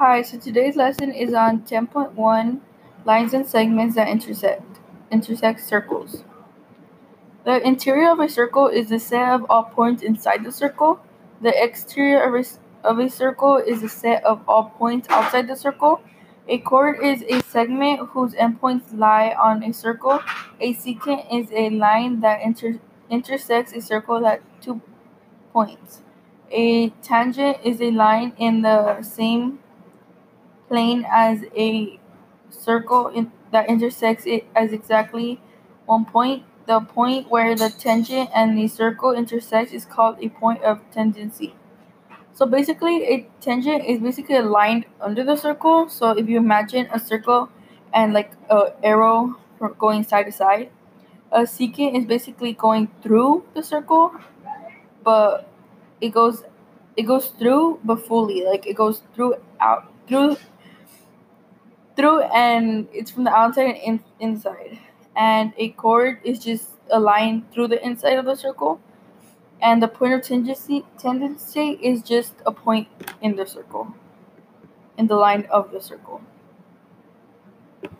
Hi, so today's lesson is on 10.1 lines and segments that intersect intersect circles. The interior of a circle is the set of all points inside the circle. The exterior of a, of a circle is the set of all points outside the circle. A chord is a segment whose endpoints lie on a circle. A secant is a line that inter, intersects a circle at two points. A tangent is a line in the same plane as a circle in, that intersects it as exactly one point. The point where the tangent and the circle intersect is called a point of tangency. So basically, a tangent is basically a line under the circle. So if you imagine a circle and like a arrow going side to side, a secant is basically going through the circle, but it goes it goes through but fully, like it goes through out through through and it's from the outside and in, inside. And a chord is just a line through the inside of the circle. And the point of tangency, tendency is just a point in the circle, in the line of the circle.